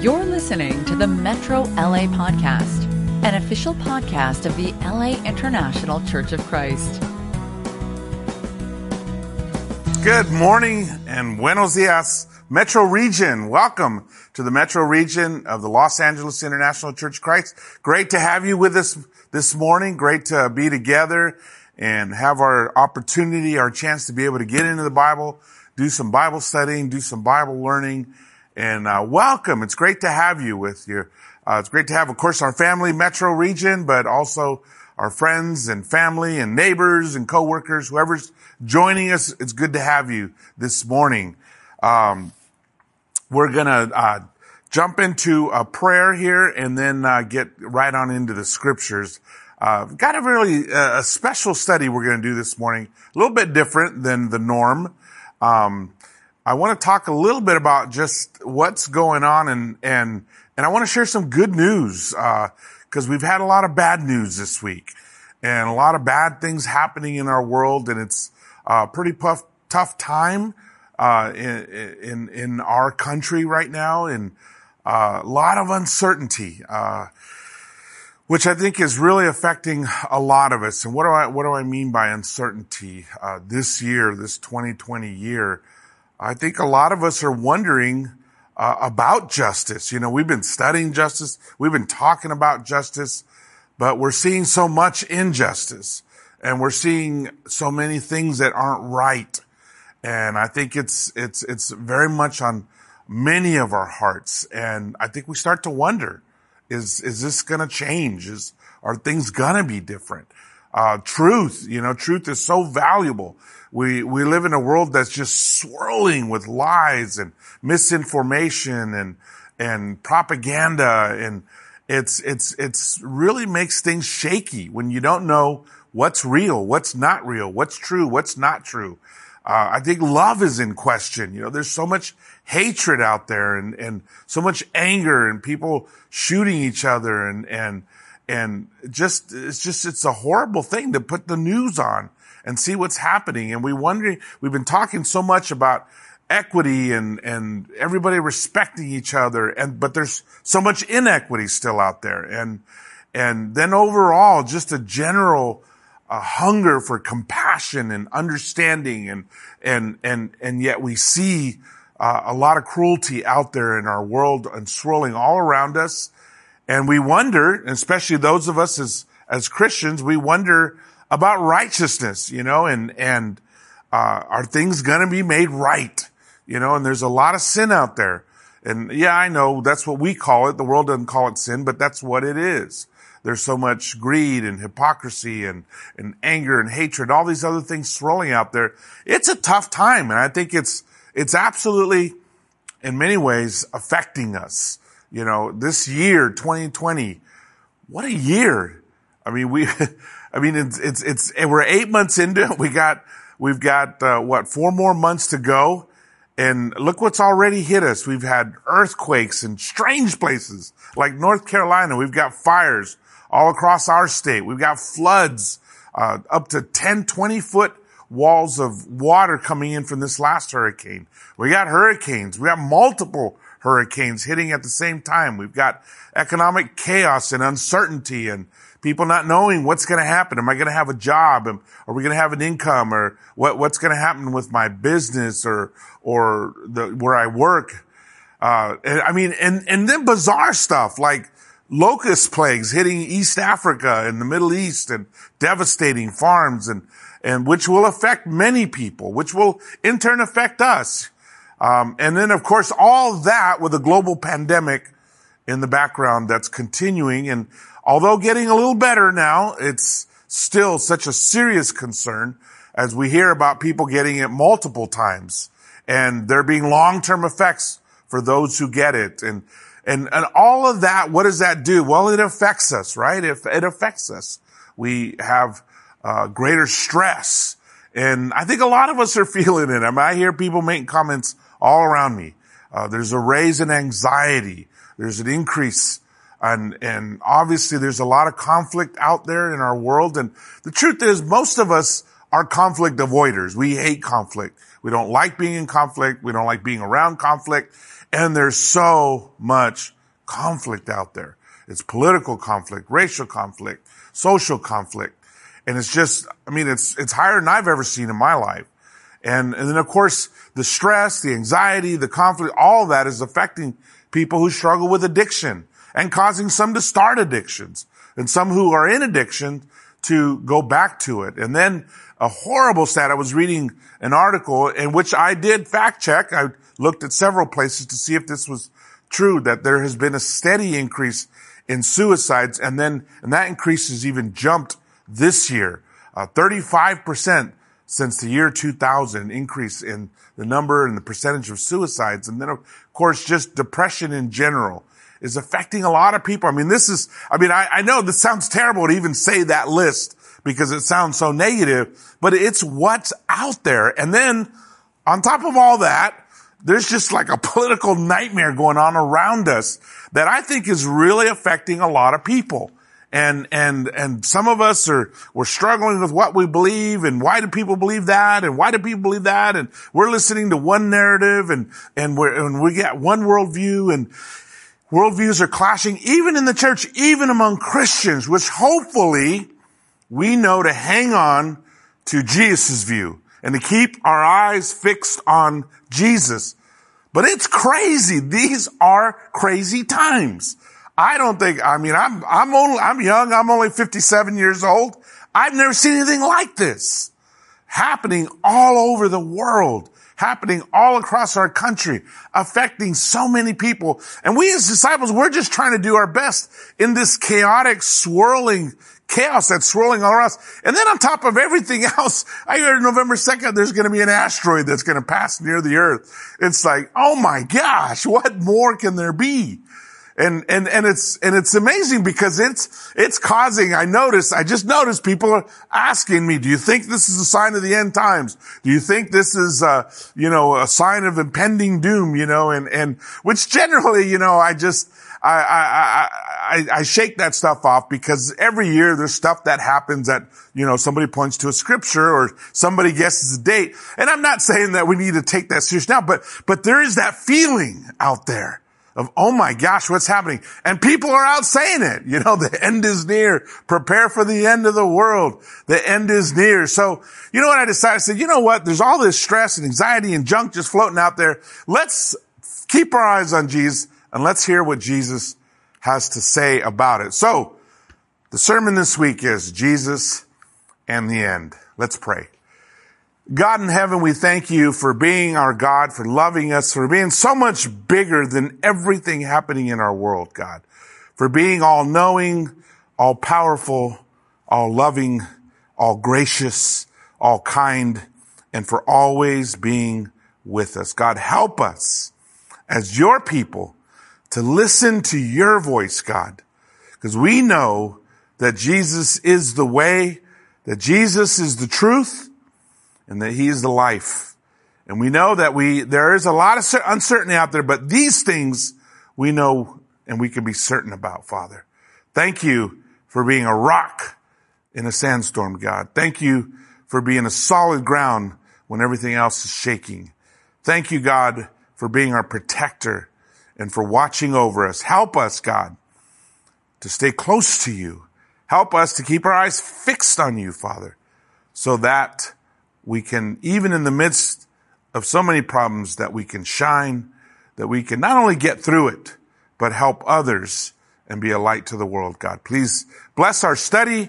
You're listening to the Metro LA Podcast, an official podcast of the LA International Church of Christ. Good morning and buenos dias, Metro Region. Welcome to the Metro Region of the Los Angeles International Church of Christ. Great to have you with us this morning. Great to be together and have our opportunity, our chance to be able to get into the Bible, do some Bible studying, do some Bible learning, and uh, welcome. It's great to have you with you. Uh, it's great to have, of course, our family, Metro Region, but also our friends and family and neighbors and coworkers, whoever's joining us. It's good to have you this morning. Um, we're gonna uh, jump into a prayer here and then uh, get right on into the scriptures. Uh, got a really a special study we're going to do this morning, a little bit different than the norm. Um, I want to talk a little bit about just what's going on and and and I want to share some good news because uh, we've had a lot of bad news this week and a lot of bad things happening in our world, and it's a pretty tough tough time uh, in, in in our country right now, and uh, a lot of uncertainty. Uh, which I think is really affecting a lot of us. And what do I, what do I mean by uncertainty? Uh, this year, this 2020 year, I think a lot of us are wondering uh, about justice. You know, we've been studying justice. We've been talking about justice, but we're seeing so much injustice and we're seeing so many things that aren't right. And I think it's, it's, it's very much on many of our hearts. And I think we start to wonder, is, is this going to change? Is, are things going to be different? Uh, truth, you know, truth is so valuable. We, we live in a world that's just swirling with lies and misinformation and, and propaganda. And it's, it's, it's really makes things shaky when you don't know what's real, what's not real, what's true, what's not true. Uh, I think love is in question. You know, there's so much hatred out there and, and so much anger and people shooting each other and, and, and just, it's just, it's a horrible thing to put the news on and see what's happening. And we wondering, we've been talking so much about equity and, and everybody respecting each other. And, but there's so much inequity still out there. And, and then overall, just a general, a hunger for compassion and understanding and, and, and, and yet we see uh, a lot of cruelty out there in our world and swirling all around us. And we wonder, especially those of us as, as Christians, we wonder about righteousness, you know, and, and, uh, are things going to be made right? You know, and there's a lot of sin out there. And yeah, I know that's what we call it. The world doesn't call it sin, but that's what it is. There's so much greed and hypocrisy and, and anger and hatred, all these other things swirling out there. It's a tough time. And I think it's, it's absolutely in many ways affecting us. You know, this year, 2020, what a year. I mean, we, I mean, it's, it's, it's, we're eight months into it. We got, we've got, uh, what, four more months to go. And look what's already hit us. We've had earthquakes in strange places like North Carolina. We've got fires all across our state. We've got floods, uh, up to 10, 20 foot walls of water coming in from this last hurricane. We got hurricanes. We got multiple hurricanes hitting at the same time. We've got economic chaos and uncertainty and people not knowing what's going to happen. Am I going to have a job? Am, are we going to have an income or what, what's going to happen with my business or, or the, where I work? Uh, and, I mean, and, and then bizarre stuff like locust plagues hitting East Africa and the Middle East and devastating farms and, and which will affect many people, which will in turn affect us. Um, and then of course all that with a global pandemic in the background that's continuing. And although getting a little better now, it's still such a serious concern as we hear about people getting it multiple times and there being long-term effects for those who get it. And, and, and all of that, what does that do? Well, it affects us, right? It, it affects us. We have uh, greater stress. And I think a lot of us are feeling it. I mean, I hear people making comments all around me. Uh, there's a raise in anxiety. There's an increase and, and obviously there's a lot of conflict out there in our world. And the truth is most of us are conflict avoiders. We hate conflict. We don't like being in conflict. We don't like being around conflict. And there's so much conflict out there. It's political conflict, racial conflict, social conflict. And it's just, I mean, it's, it's higher than I've ever seen in my life. And, and then of course, the stress, the anxiety, the conflict, all that is affecting people who struggle with addiction and causing some to start addictions and some who are in addiction to go back to it. And then a horrible stat. I was reading an article in which I did fact check. I looked at several places to see if this was true, that there has been a steady increase in suicides. And then, and that increase has even jumped this year. Uh, 35% since the year 2000 increase in the number and the percentage of suicides. And then of course, just depression in general is affecting a lot of people. I mean, this is, I mean, I, I know this sounds terrible to even say that list because it sounds so negative, but it's what's out there. And then on top of all that, there's just like a political nightmare going on around us that I think is really affecting a lot of people. And, and, and some of us are, we're struggling with what we believe and why do people believe that and why do people believe that? And we're listening to one narrative and, and we're, and we get one worldview and worldviews are clashing even in the church, even among Christians, which hopefully we know to hang on to Jesus' view and to keep our eyes fixed on Jesus. But it's crazy. These are crazy times. I don't think, I mean, I'm, I'm only, I'm young. I'm only 57 years old. I've never seen anything like this happening all over the world, happening all across our country, affecting so many people. And we as disciples, we're just trying to do our best in this chaotic, swirling chaos that's swirling all around us. And then on top of everything else, I heard November 2nd, there's going to be an asteroid that's going to pass near the earth. It's like, oh my gosh, what more can there be? And, and, and it's, and it's amazing because it's, it's causing, I notice, I just noticed people are asking me, do you think this is a sign of the end times? Do you think this is, uh, you know, a sign of impending doom, you know, and, and, which generally, you know, I just, I, I, I, I shake that stuff off because every year there's stuff that happens that, you know, somebody points to a scripture or somebody guesses a date. And I'm not saying that we need to take that serious now, but, but there is that feeling out there of, oh my gosh, what's happening? And people are out saying it. You know, the end is near. Prepare for the end of the world. The end is near. So, you know what I decided? I said, you know what? There's all this stress and anxiety and junk just floating out there. Let's keep our eyes on Jesus and let's hear what Jesus has to say about it. So, the sermon this week is Jesus and the end. Let's pray. God in heaven, we thank you for being our God, for loving us, for being so much bigger than everything happening in our world, God. For being all knowing, all powerful, all loving, all gracious, all kind, and for always being with us. God, help us as your people to listen to your voice, God, because we know that Jesus is the way, that Jesus is the truth, and that he is the life. And we know that we, there is a lot of uncertainty out there, but these things we know and we can be certain about, Father. Thank you for being a rock in a sandstorm, God. Thank you for being a solid ground when everything else is shaking. Thank you, God, for being our protector and for watching over us. Help us, God, to stay close to you. Help us to keep our eyes fixed on you, Father, so that we can, even in the midst of so many problems, that we can shine, that we can not only get through it, but help others and be a light to the world, God. Please bless our study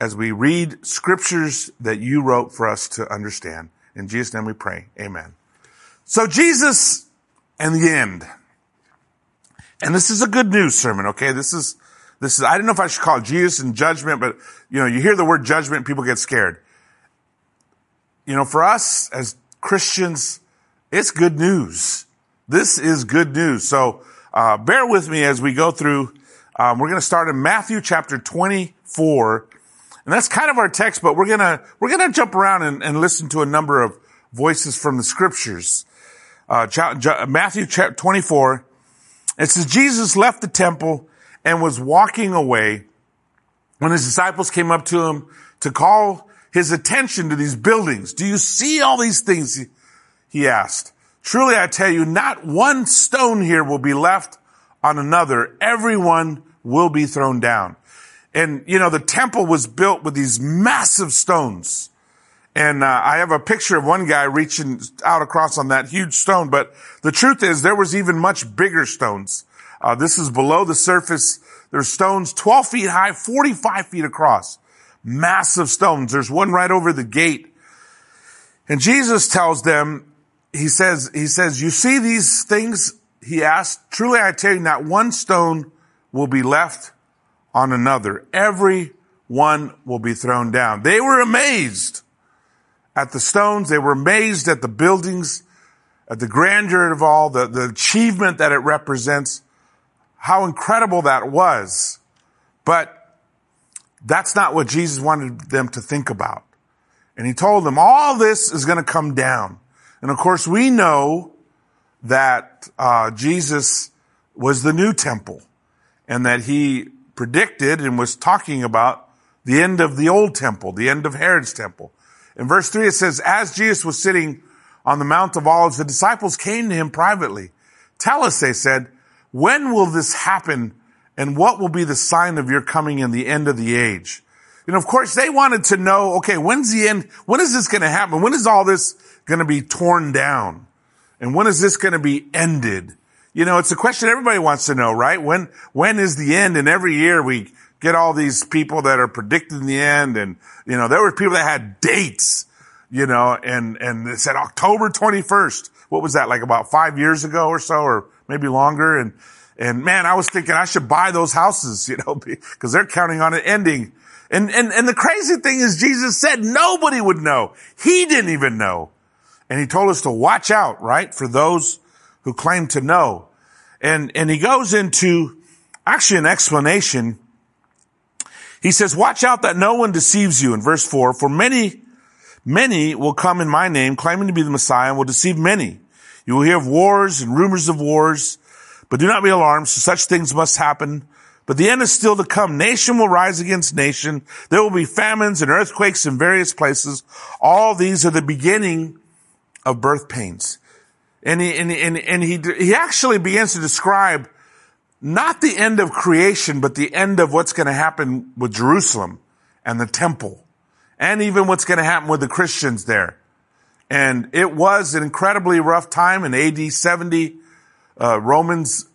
as we read scriptures that you wrote for us to understand. In Jesus' name we pray. Amen. So Jesus and the end. And this is a good news sermon, okay? This is, this is, I don't know if I should call it Jesus and judgment, but you know, you hear the word judgment, people get scared you know, for us as Christians, it's good news. This is good news. So, uh, bear with me as we go through. Um, we're going to start in Matthew chapter 24. And that's kind of our text, but we're going to, we're going to jump around and, and, listen to a number of voices from the scriptures. Uh, Matthew chapter 24. It says, Jesus left the temple and was walking away when his disciples came up to him to call his attention to these buildings. Do you see all these things? He asked. Truly I tell you, not one stone here will be left on another. Everyone will be thrown down. And, you know, the temple was built with these massive stones. And uh, I have a picture of one guy reaching out across on that huge stone. But the truth is, there was even much bigger stones. Uh, this is below the surface. There's stones 12 feet high, 45 feet across. Massive stones. There's one right over the gate. And Jesus tells them, he says, he says, you see these things? He asked, truly I tell you, not one stone will be left on another. Every one will be thrown down. They were amazed at the stones. They were amazed at the buildings, at the grandeur of all, the, the achievement that it represents, how incredible that was. But that's not what Jesus wanted them to think about. And he told them all this is going to come down. And of course we know that uh, Jesus was the new temple and that he predicted and was talking about the end of the old temple, the end of Herod's temple. In verse three, it says, as Jesus was sitting on the Mount of Olives, the disciples came to him privately. Tell us, they said, when will this happen and what will be the sign of your coming in the end of the age? Know, of course, they wanted to know, okay, when's the end? When is this going to happen? When is all this going to be torn down? And when is this going to be ended? You know, it's a question everybody wants to know, right? When, when is the end? And every year we get all these people that are predicting the end. And, you know, there were people that had dates, you know, and, and they said October 21st. What was that? Like about five years ago or so, or maybe longer. And, and man, I was thinking I should buy those houses, you know, because they're counting on it ending. And, and, and the crazy thing is Jesus said nobody would know. He didn't even know. And he told us to watch out, right? For those who claim to know. And, and he goes into actually an explanation. He says, watch out that no one deceives you in verse four, for many, many will come in my name claiming to be the Messiah and will deceive many. You will hear of wars and rumors of wars, but do not be alarmed. Such things must happen. But the end is still to come. Nation will rise against nation. There will be famines and earthquakes in various places. All these are the beginning of birth pains. And he, and, and, and he, he actually begins to describe not the end of creation, but the end of what's going to happen with Jerusalem and the temple and even what's going to happen with the Christians there. And it was an incredibly rough time in AD 70. Uh, Romans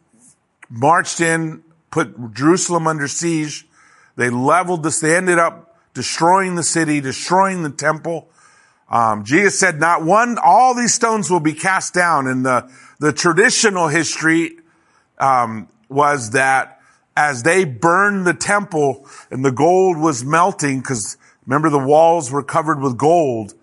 marched in, put Jerusalem under siege. They leveled this. They ended up destroying the city, destroying the temple. Um, Jesus said, not one, all these stones will be cast down. And the, the traditional history, um, was that as they burned the temple and the gold was melting, because remember the walls were covered with gold,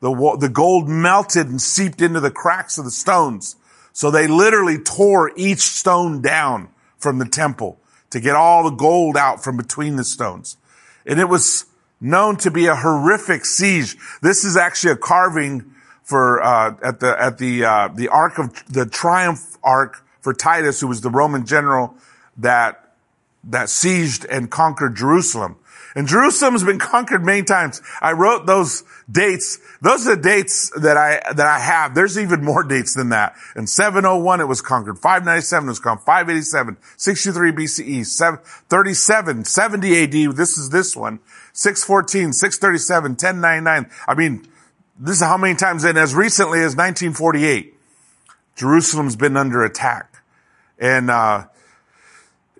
the, the gold melted and seeped into the cracks of the stones. So they literally tore each stone down from the temple to get all the gold out from between the stones. And it was known to be a horrific siege. This is actually a carving for uh, at the at the uh, the ark of the triumph ark for Titus, who was the Roman general that that sieged and conquered Jerusalem. And Jerusalem has been conquered many times. I wrote those dates. Those are the dates that I, that I have. There's even more dates than that. In 701, it was conquered. 597 was conquered. 587, 63 BCE, 7, 37, 70 AD. This is this one. 614, 637, 1099. I mean, this is how many times, and as recently as 1948, Jerusalem's been under attack. And, uh,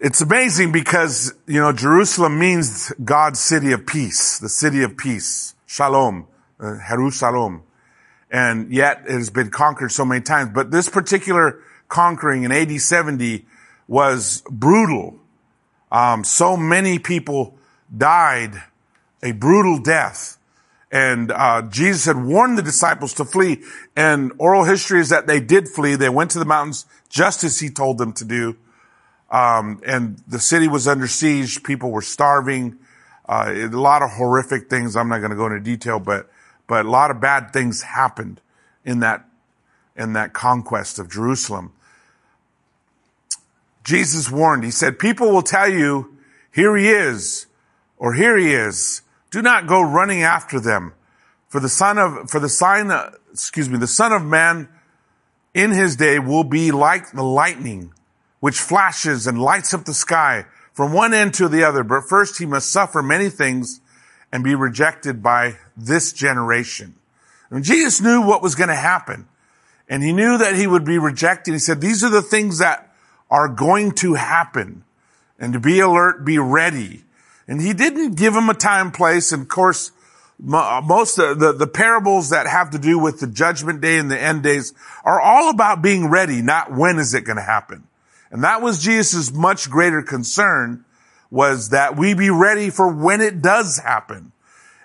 it's amazing because, you know, Jerusalem means God's city of peace, the city of peace, shalom, uh, Jerusalem. And yet it has been conquered so many times. But this particular conquering in AD 70 was brutal. Um, so many people died a brutal death. And uh, Jesus had warned the disciples to flee. And oral history is that they did flee. They went to the mountains just as he told them to do. Um, and the city was under siege. People were starving. Uh, a lot of horrific things. I'm not going to go into detail, but but a lot of bad things happened in that in that conquest of Jerusalem. Jesus warned. He said, "People will tell you, here he is, or here he is, Do not go running after them. For the son of, for the sign, excuse me, the son of man in his day will be like the lightning, which flashes and lights up the sky from one end to the other. But first he must suffer many things and be rejected by this generation. And Jesus knew what was going to happen. And he knew that he would be rejected. He said, these are the things that are going to happen. And to be alert, be ready. And he didn't give him a time, place. And of course, most of the, the parables that have to do with the judgment day and the end days are all about being ready, not when is it going to happen. And that was Jesus' much greater concern was that we be ready for when it does happen.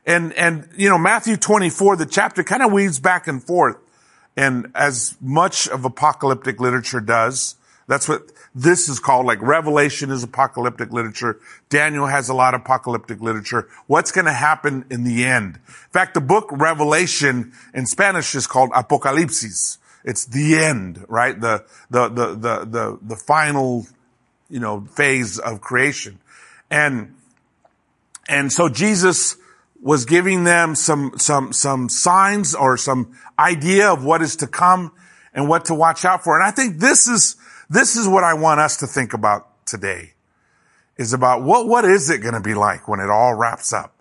And, and, you know, Matthew 24, the chapter kind of weaves back and forth. And as much of apocalyptic literature does, that's what this is called. Like Revelation is apocalyptic literature. Daniel has a lot of apocalyptic literature. What's going to happen in the end? In fact, the book Revelation in Spanish is called Apocalipsis. It's the end, right? The, the, the, the, the, the final, you know, phase of creation. And, and so Jesus was giving them some, some, some signs or some idea of what is to come and what to watch out for. And I think this is, this is what I want us to think about today is about what, what is it going to be like when it all wraps up?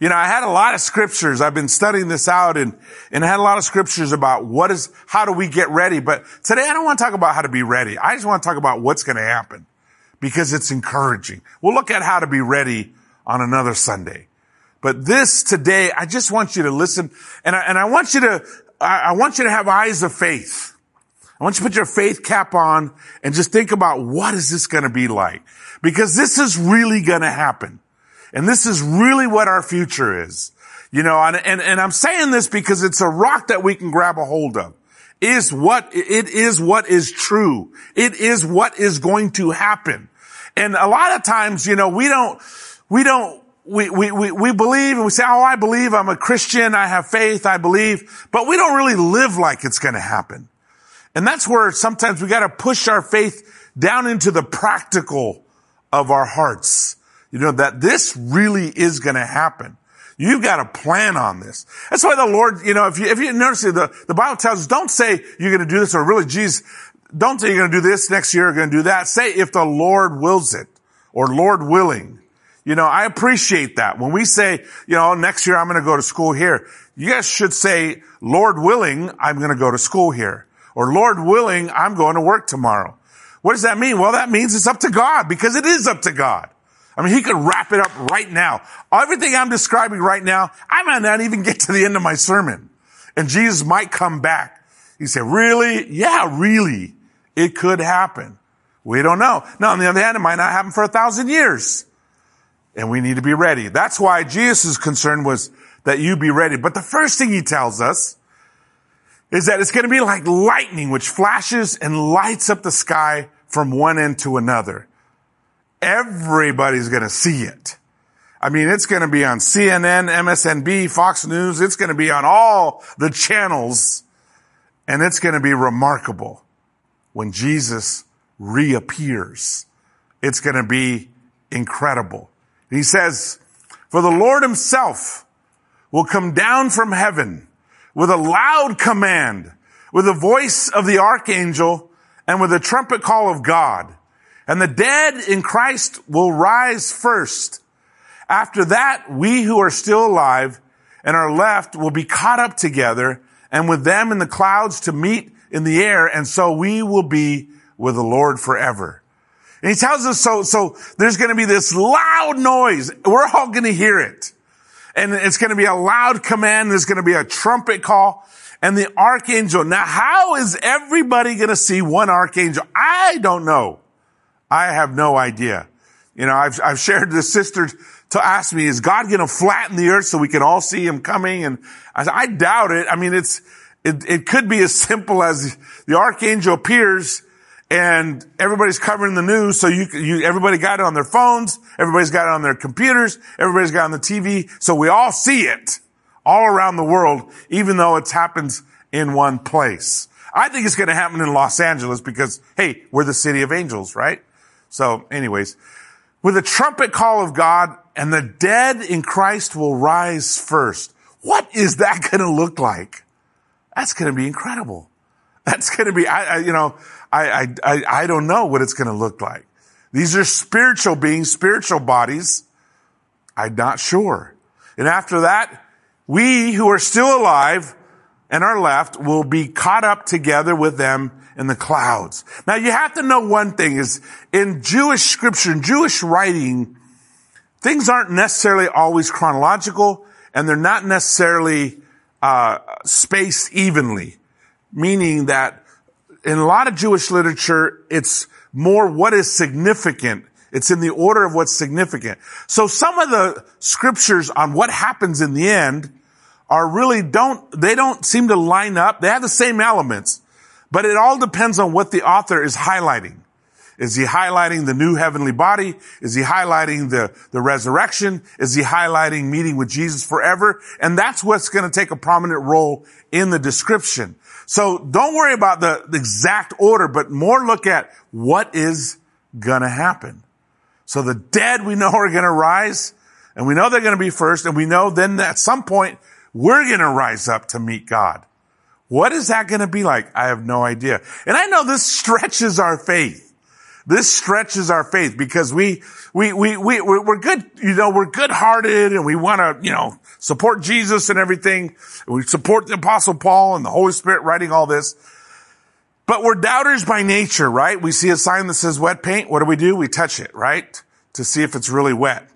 You know, I had a lot of scriptures. I've been studying this out and, and I had a lot of scriptures about what is, how do we get ready? But today I don't want to talk about how to be ready. I just want to talk about what's going to happen because it's encouraging. We'll look at how to be ready on another Sunday. But this today, I just want you to listen and I, and I want you to, I, I want you to have eyes of faith. I want you to put your faith cap on and just think about what is this going to be like? Because this is really going to happen. And this is really what our future is. You know, and, and, and I'm saying this because it's a rock that we can grab a hold of. Is what, it is what is true. It is what is going to happen. And a lot of times, you know, we don't, we don't, we, we, we, we believe and we say, oh, I believe I'm a Christian. I have faith. I believe, but we don't really live like it's going to happen. And that's where sometimes we got to push our faith down into the practical of our hearts. You know, that this really is going to happen. You've got to plan on this. That's why the Lord, you know, if you, if you notice the, the Bible tells us, don't say you're going to do this or really, geez, don't say you're going to do this next year, you're going to do that. Say if the Lord wills it or Lord willing. You know, I appreciate that. When we say, you know, next year I'm going to go to school here, you guys should say, Lord willing, I'm going to go to school here. Or Lord willing, I'm going to work tomorrow. What does that mean? Well, that means it's up to God because it is up to God. I mean, he could wrap it up right now. Everything I'm describing right now, I might not even get to the end of my sermon. And Jesus might come back. He said, really? Yeah, really. It could happen. We don't know. Now, on the other hand, it might not happen for a thousand years. And we need to be ready. That's why Jesus' concern was that you be ready. But the first thing he tells us is that it's going to be like lightning, which flashes and lights up the sky from one end to another everybody's going to see it. I mean, it's going to be on CNN, MSNB, Fox News. It's going to be on all the channels and it's going to be remarkable when Jesus reappears. It's going to be incredible. He says, for the Lord himself will come down from heaven with a loud command, with the voice of the archangel and with the trumpet call of God and the dead in Christ will rise first. After that, we who are still alive and are left will be caught up together and with them in the clouds to meet in the air. And so we will be with the Lord forever. And he tells us so, so there's going to be this loud noise. We're all going to hear it. And it's going to be a loud command. There's going to be a trumpet call and the archangel. Now, how is everybody going to see one archangel? I don't know. I have no idea. You know, I've, I've shared this sister to ask me, is God going to flatten the earth so we can all see him coming? And I said, I doubt it. I mean, it's, it, it could be as simple as the archangel appears and everybody's covering the news. So you, you, everybody got it on their phones. Everybody's got it on their computers. Everybody's got it on the TV. So we all see it all around the world, even though it happens in one place. I think it's going to happen in Los Angeles because, hey, we're the city of angels, right? So anyways, with a trumpet call of God and the dead in Christ will rise first. What is that going to look like? That's going to be incredible. That's going to be, I, I you know, I, I, I don't know what it's going to look like. These are spiritual beings, spiritual bodies. I'm not sure. And after that, we who are still alive and are left will be caught up together with them in the clouds. Now you have to know one thing is in Jewish scripture, in Jewish writing, things aren't necessarily always chronological and they're not necessarily uh, spaced evenly, meaning that in a lot of Jewish literature, it's more what is significant. It's in the order of what's significant. So some of the scriptures on what happens in the end are really don't, they don't seem to line up. They have the same elements, but it all depends on what the author is highlighting. Is he highlighting the new heavenly body? Is he highlighting the, the resurrection? Is he highlighting meeting with Jesus forever? And that's what's going to take a prominent role in the description. So don't worry about the, the exact order, but more look at what is going to happen. So the dead we know are going to rise and we know they're going to be first and we know then at some point we're going to rise up to meet God. What is that going to be like? I have no idea. And I know this stretches our faith. This stretches our faith because we, we, we, we, we're good, you know, we're good hearted and we want to, you know, support Jesus and everything. We support the apostle Paul and the Holy Spirit writing all this. But we're doubters by nature, right? We see a sign that says wet paint. What do we do? We touch it, right? To see if it's really wet.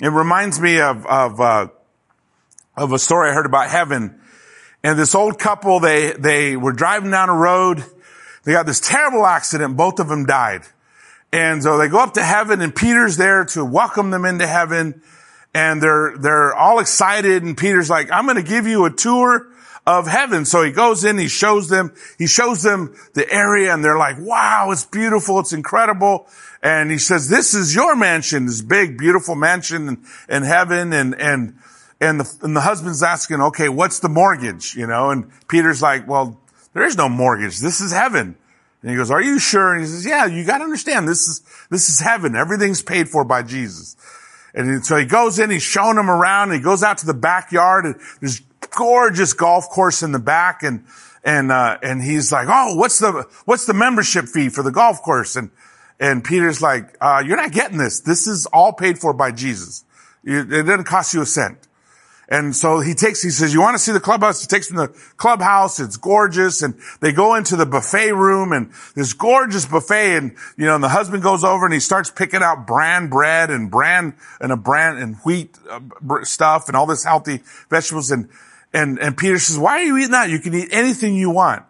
It reminds me of, of, uh, of a story I heard about heaven. And this old couple, they, they were driving down a road. They got this terrible accident. Both of them died. And so they go up to heaven and Peter's there to welcome them into heaven. And they're, they're all excited. And Peter's like, I'm going to give you a tour of heaven. So he goes in, he shows them, he shows them the area and they're like, wow, it's beautiful. It's incredible. And he says, this is your mansion, this big, beautiful mansion in, in heaven. And, and, and the, and the husband's asking, okay, what's the mortgage? You know, and Peter's like, well, there is no mortgage. This is heaven. And he goes, are you sure? And he says, yeah, you got to understand this is, this is heaven. Everything's paid for by Jesus. And so he goes in, he's showing him around, and he goes out to the backyard and there's gorgeous golf course in the back and, and, uh, and he's like, oh, what's the, what's the membership fee for the golf course? And, and Peter's like, uh, you're not getting this. This is all paid for by Jesus. It doesn't cost you a cent. And so he takes, he says, you want to see the clubhouse? He takes them to the clubhouse. It's gorgeous. And they go into the buffet room and this gorgeous buffet. And, you know, and the husband goes over and he starts picking out bran bread and bran and a bran and wheat uh, stuff and all this healthy vegetables. And, and, and Peter says, why are you eating that? You can eat anything you want.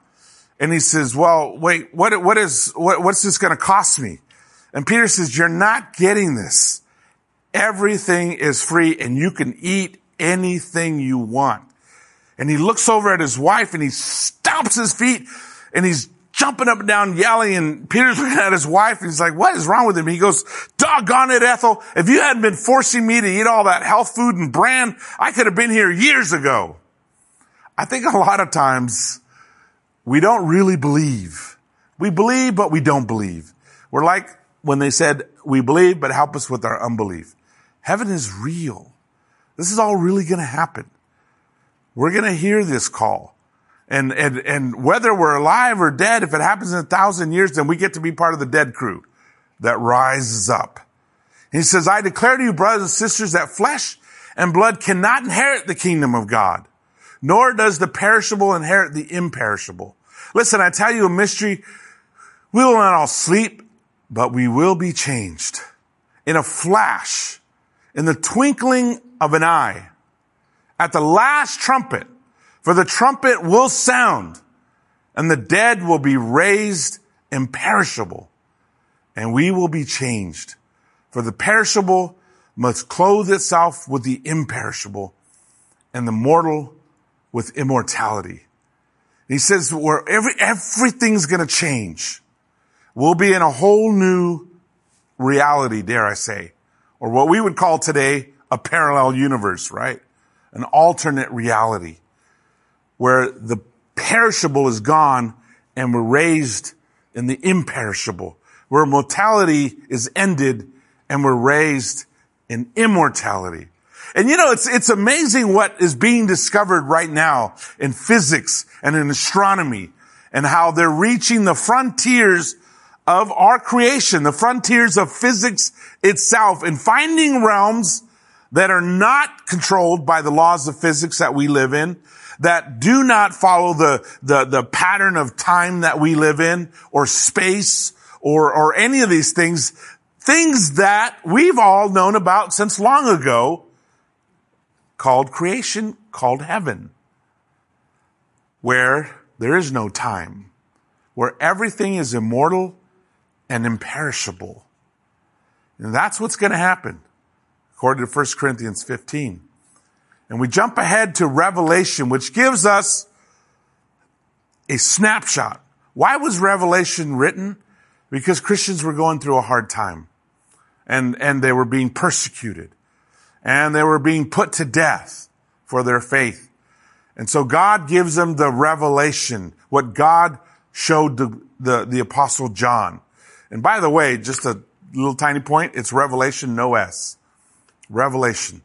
And he says, well, wait, what, what is, what, what's this going to cost me? And Peter says, you're not getting this. Everything is free and you can eat anything you want. And he looks over at his wife and he stomps his feet and he's jumping up and down yelling and Peter's looking at his wife and he's like, what is wrong with him? He goes, doggone it, Ethel. If you hadn't been forcing me to eat all that health food and bran, I could have been here years ago. I think a lot of times we don't really believe. We believe, but we don't believe. We're like when they said, we believe, but help us with our unbelief. Heaven is real. This is all really going to happen. We're going to hear this call. And, and, and whether we're alive or dead, if it happens in a thousand years, then we get to be part of the dead crew that rises up. He says, I declare to you, brothers and sisters, that flesh and blood cannot inherit the kingdom of God, nor does the perishable inherit the imperishable. Listen, I tell you a mystery. We will not all sleep, but we will be changed in a flash, in the twinkling of an eye. At the last trumpet, for the trumpet will sound and the dead will be raised imperishable and we will be changed. For the perishable must clothe itself with the imperishable and the mortal with immortality. He says where every, everything's going to change. We'll be in a whole new reality, dare I say, or what we would call today a parallel universe, right? An alternate reality where the perishable is gone and we're raised in the imperishable, where mortality is ended and we're raised in immortality. And you know, it's, it's amazing what is being discovered right now in physics and in astronomy and how they're reaching the frontiers of our creation, the frontiers of physics itself and finding realms that are not controlled by the laws of physics that we live in, that do not follow the, the, the pattern of time that we live in or space or, or any of these things, things that we've all known about since long ago called creation, called heaven, where there is no time, where everything is immortal and imperishable. And that's what's going to happen, according to 1 Corinthians 15. And we jump ahead to Revelation, which gives us a snapshot. Why was Revelation written? Because Christians were going through a hard time and, and they were being persecuted and they were being put to death for their faith. And so God gives them the revelation, what God showed the, the, the apostle John. And by the way, just a little tiny point, it's revelation, no S. Revelation.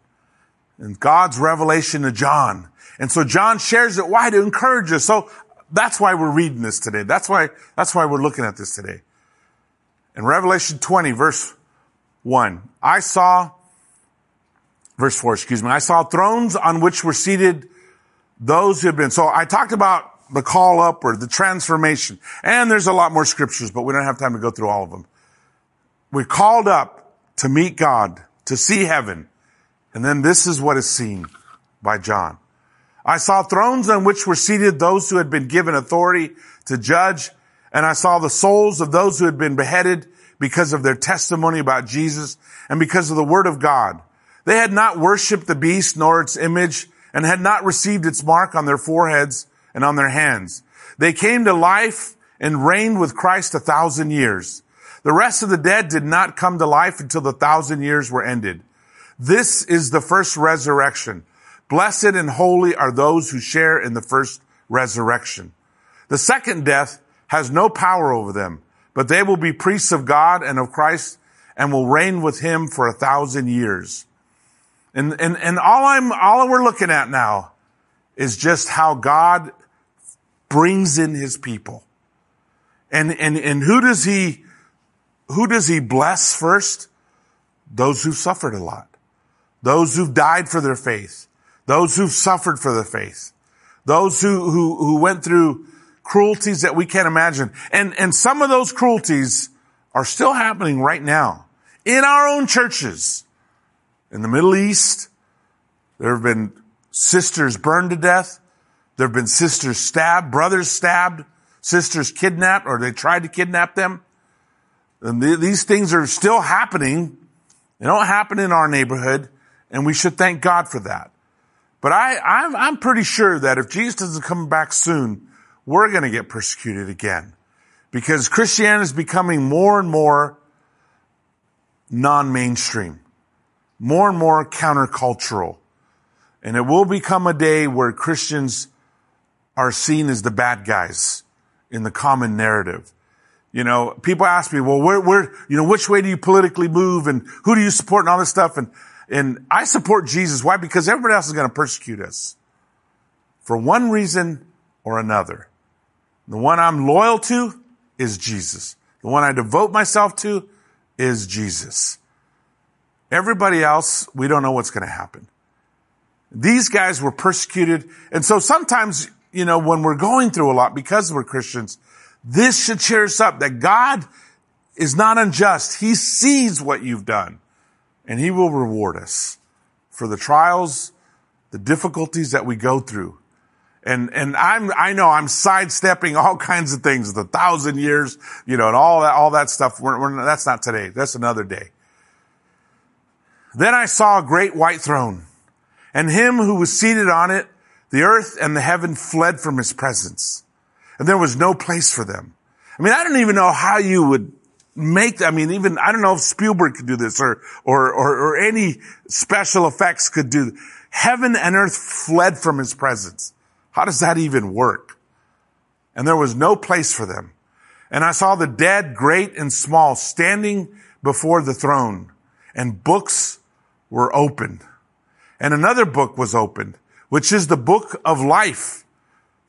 And God's revelation to John. And so John shares it. Why? To encourage us. So that's why we're reading this today. That's why, that's why we're looking at this today. In Revelation 20 verse 1, I saw verse 4, excuse me. I saw thrones on which were seated those who had been. So I talked about the call up or the transformation. And there's a lot more scriptures, but we don't have time to go through all of them. We're called up to meet God, to see heaven. And then this is what is seen by John. I saw thrones on which were seated those who had been given authority to judge. And I saw the souls of those who had been beheaded because of their testimony about Jesus and because of the word of God. They had not worshiped the beast nor its image and had not received its mark on their foreheads and on their hands. They came to life and reigned with Christ a thousand years. The rest of the dead did not come to life until the thousand years were ended. This is the first resurrection. Blessed and holy are those who share in the first resurrection. The second death has no power over them, but they will be priests of God and of Christ and will reign with him for a thousand years. And, and, and all I'm, all we're looking at now is just how God brings in his people. And, and, and who does he, who does he bless first? Those who've suffered a lot. Those who've died for their faith. Those who've suffered for their faith. Those who, who, who went through cruelties that we can't imagine. And, and some of those cruelties are still happening right now in our own churches. In the Middle East, there have been sisters burned to death. There have been sisters stabbed, brothers stabbed, sisters kidnapped, or they tried to kidnap them. And these things are still happening. They don't happen in our neighborhood, and we should thank God for that. But I, I'm, I'm pretty sure that if Jesus doesn't come back soon, we're going to get persecuted again. Because Christianity is becoming more and more non-mainstream more and more countercultural. And it will become a day where Christians are seen as the bad guys in the common narrative. You know, people ask me, well, where, where, you know, which way do you politically move and who do you support and all this stuff? And, and I support Jesus. Why? Because everybody else is going to persecute us for one reason or another. The one I'm loyal to is Jesus. The one I devote myself to is Jesus. Everybody else, we don't know what's going to happen. These guys were persecuted. And so sometimes, you know, when we're going through a lot because we're Christians, this should cheer us up that God is not unjust. He sees what you've done and he will reward us for the trials, the difficulties that we go through. And, and I'm, I know I'm sidestepping all kinds of things, the thousand years, you know, and all that, all that stuff. We're, we're, that's not today. That's another day. Then I saw a great white throne and him who was seated on it. The earth and the heaven fled from his presence and there was no place for them. I mean, I don't even know how you would make, I mean, even, I don't know if Spielberg could do this or, or, or, or any special effects could do. Heaven and earth fled from his presence. How does that even work? And there was no place for them. And I saw the dead, great and small, standing before the throne and books were opened. And another book was opened, which is the book of life.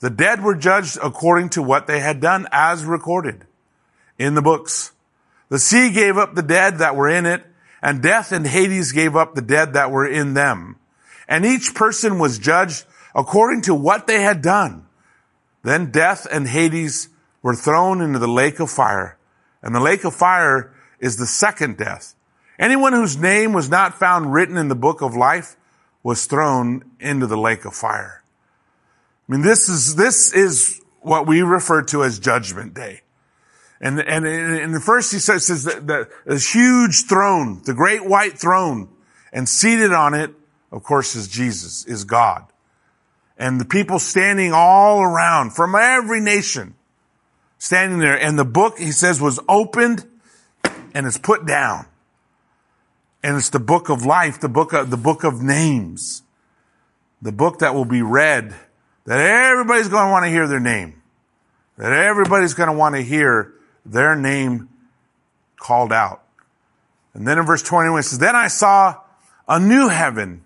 The dead were judged according to what they had done as recorded in the books. The sea gave up the dead that were in it, and death and Hades gave up the dead that were in them. And each person was judged according to what they had done. Then death and Hades were thrown into the lake of fire. And the lake of fire is the second death. Anyone whose name was not found written in the book of life was thrown into the lake of fire. I mean, this is, this is what we refer to as judgment day. And, and in the first he says, says that, that this huge throne, the great white throne, and seated on it, of course, is Jesus, is God. And the people standing all around from every nation, standing there. And the book, he says, was opened and it's put down. And it's the book of life, the book of, the book of names, the book that will be read, that everybody's going to want to hear their name, that everybody's going to want to hear their name called out. And then in verse 21 it says, Then I saw a new heaven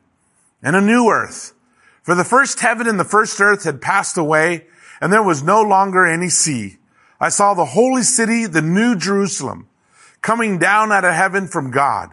and a new earth. For the first heaven and the first earth had passed away, and there was no longer any sea. I saw the holy city, the new Jerusalem, coming down out of heaven from God,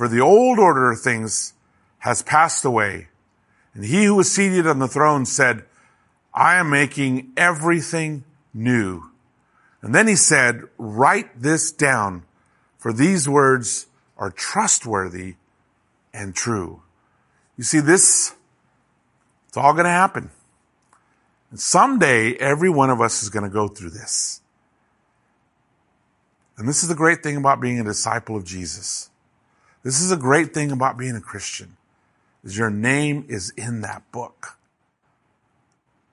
for the old order of things has passed away. And he who was seated on the throne said, I am making everything new. And then he said, write this down for these words are trustworthy and true. You see, this, it's all going to happen. And someday every one of us is going to go through this. And this is the great thing about being a disciple of Jesus. This is a great thing about being a Christian is your name is in that book.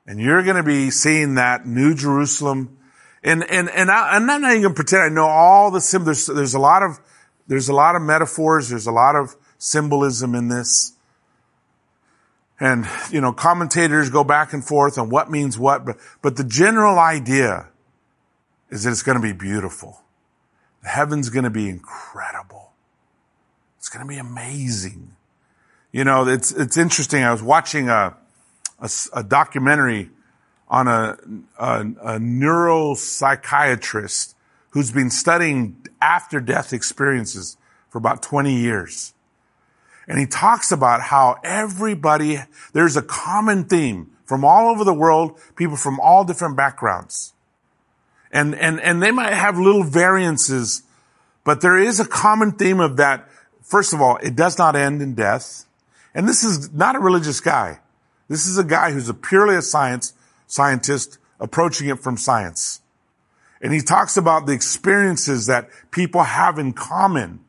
And you're going to be seeing that New Jerusalem. And, and, and I, am not even going to pretend I know all the symbols. There's, there's a lot of, there's a lot of metaphors. There's a lot of symbolism in this. And, you know, commentators go back and forth on what means what, but, but the general idea is that it's going to be beautiful. The heaven's going to be incredible. It's going to be amazing. You know, it's, it's interesting. I was watching a, a, a documentary on a, a, a neuropsychiatrist who's been studying after death experiences for about 20 years. And he talks about how everybody, there's a common theme from all over the world, people from all different backgrounds. And, and, and they might have little variances, but there is a common theme of that. First of all, it does not end in death. And this is not a religious guy. This is a guy who's a purely a science scientist approaching it from science. And he talks about the experiences that people have in common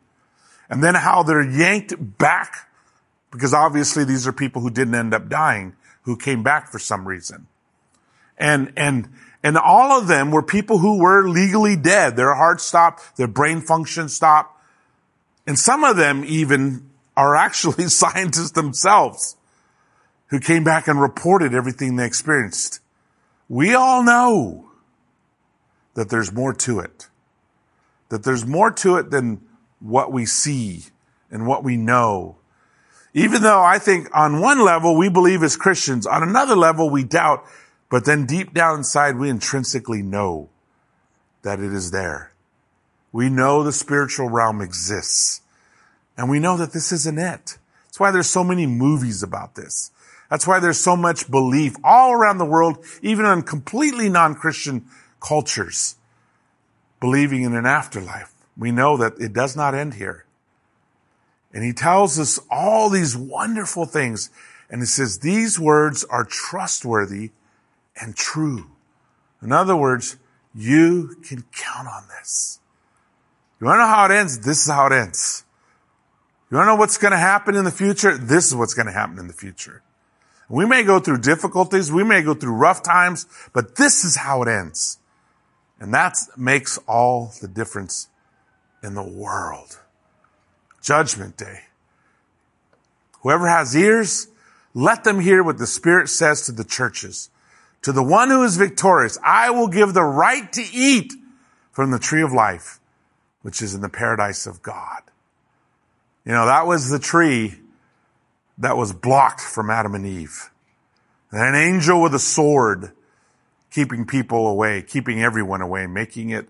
and then how they're yanked back because obviously these are people who didn't end up dying who came back for some reason. And, and, and all of them were people who were legally dead. Their heart stopped, their brain function stopped. And some of them even are actually scientists themselves who came back and reported everything they experienced. We all know that there's more to it. That there's more to it than what we see and what we know. Even though I think on one level we believe as Christians, on another level we doubt, but then deep down inside we intrinsically know that it is there. We know the spiritual realm exists. And we know that this isn't it. That's why there's so many movies about this. That's why there's so much belief all around the world, even in completely non-Christian cultures, believing in an afterlife. We know that it does not end here. And he tells us all these wonderful things. And he says, these words are trustworthy and true. In other words, you can count on this. You want to know how it ends? This is how it ends. You want to know what's going to happen in the future? This is what's going to happen in the future. We may go through difficulties. We may go through rough times, but this is how it ends. And that makes all the difference in the world. Judgment day. Whoever has ears, let them hear what the Spirit says to the churches. To the one who is victorious, I will give the right to eat from the tree of life, which is in the paradise of God. You know, that was the tree that was blocked from Adam and Eve. And an angel with a sword keeping people away, keeping everyone away, making it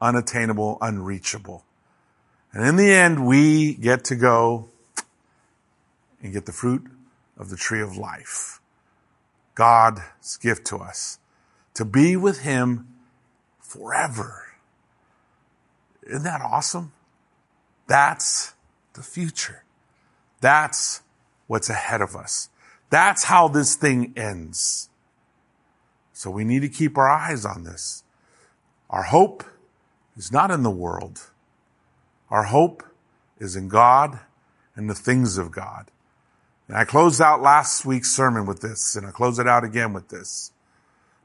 unattainable, unreachable. And in the end, we get to go and get the fruit of the tree of life. God's gift to us to be with Him forever. Isn't that awesome? That's the future. That's what's ahead of us. That's how this thing ends. So we need to keep our eyes on this. Our hope is not in the world. Our hope is in God and the things of God. And I closed out last week's sermon with this, and I close it out again with this.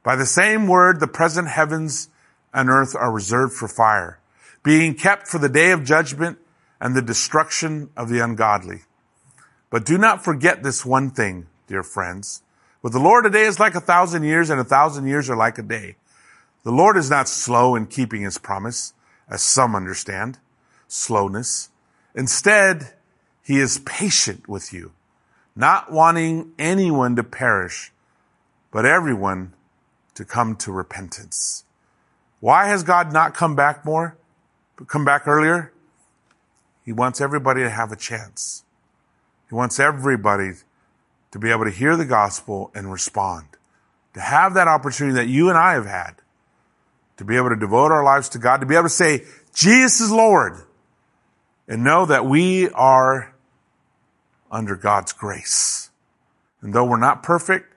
By the same word, the present heavens and earth are reserved for fire, being kept for the day of judgment and the destruction of the ungodly. But do not forget this one thing, dear friends. With the Lord, a day is like a thousand years and a thousand years are like a day. The Lord is not slow in keeping his promise, as some understand slowness. Instead, he is patient with you, not wanting anyone to perish, but everyone to come to repentance. Why has God not come back more? Come back earlier? He wants everybody to have a chance. He wants everybody to be able to hear the gospel and respond. To have that opportunity that you and I have had. To be able to devote our lives to God. To be able to say, Jesus is Lord. And know that we are under God's grace. And though we're not perfect,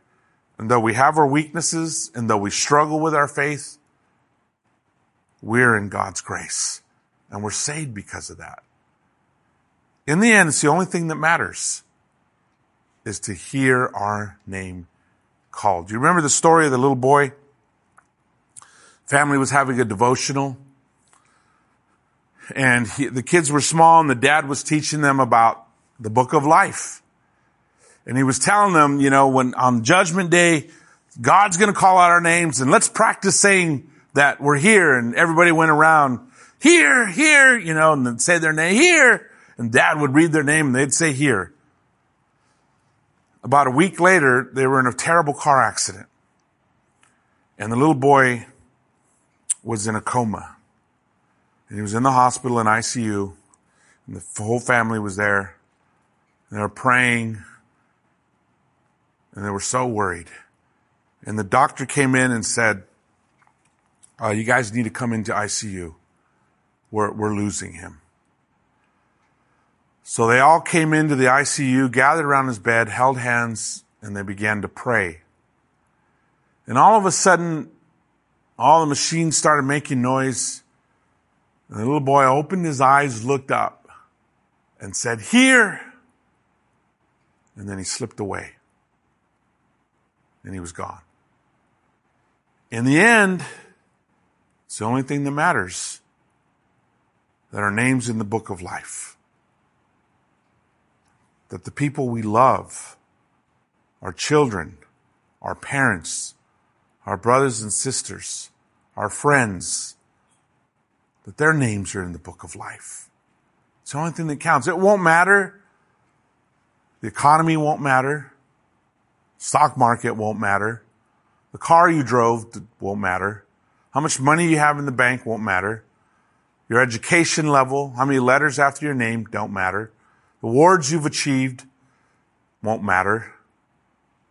and though we have our weaknesses, and though we struggle with our faith, we're in God's grace. And we're saved because of that. In the end, it's the only thing that matters is to hear our name called. Do you remember the story of the little boy? Family was having a devotional and he, the kids were small and the dad was teaching them about the book of life. And he was telling them, you know, when on judgment day, God's going to call out our names and let's practice saying that we're here. And everybody went around here, here, you know, and then say their name here and dad would read their name and they'd say here. About a week later, they were in a terrible car accident. And the little boy was in a coma. And he was in the hospital in ICU. And the whole family was there. And they were praying. And they were so worried. And the doctor came in and said, uh, you guys need to come into ICU. We're, we're losing him. So they all came into the ICU, gathered around his bed, held hands, and they began to pray. And all of a sudden, all the machines started making noise. And the little boy opened his eyes, looked up, and said, Here! And then he slipped away. And he was gone. In the end, it's the only thing that matters that our name's in the book of life that the people we love, our children, our parents, our brothers and sisters, our friends, that their names are in the book of life. It's the only thing that counts. It won't matter. The economy won't matter. Stock market won't matter. The car you drove won't matter. How much money you have in the bank won't matter. Your education level, how many letters after your name don't matter. Awards you've achieved won't matter.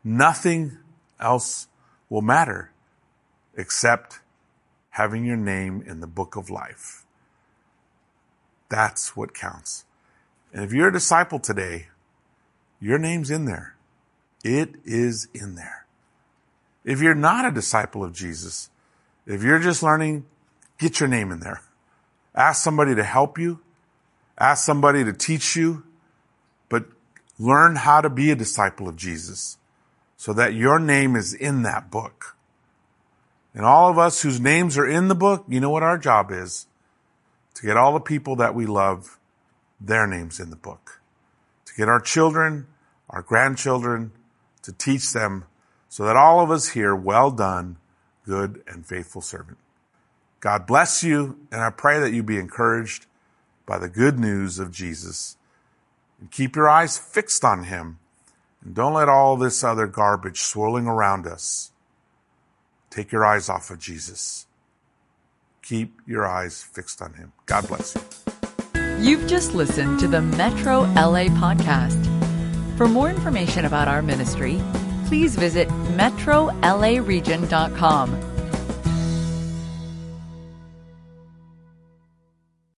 Nothing else will matter except having your name in the book of life. That's what counts. And if you're a disciple today, your name's in there. It is in there. If you're not a disciple of Jesus, if you're just learning, get your name in there. Ask somebody to help you. Ask somebody to teach you But Learn how to be a disciple of Jesus so that your name is in that book. And all of us whose names are in the book, you know what our job is? To get all the people that we love, their names in the book. To get our children, our grandchildren, to teach them so that all of us hear, well done, good and faithful servant. God bless you, and I pray that you be encouraged by the good news of Jesus. And keep your eyes fixed on him, and don't let all this other garbage swirling around us take your eyes off of Jesus. Keep your eyes fixed on him. God bless you. You've just listened to the Metro LA podcast. For more information about our ministry, please visit metrolaregion.com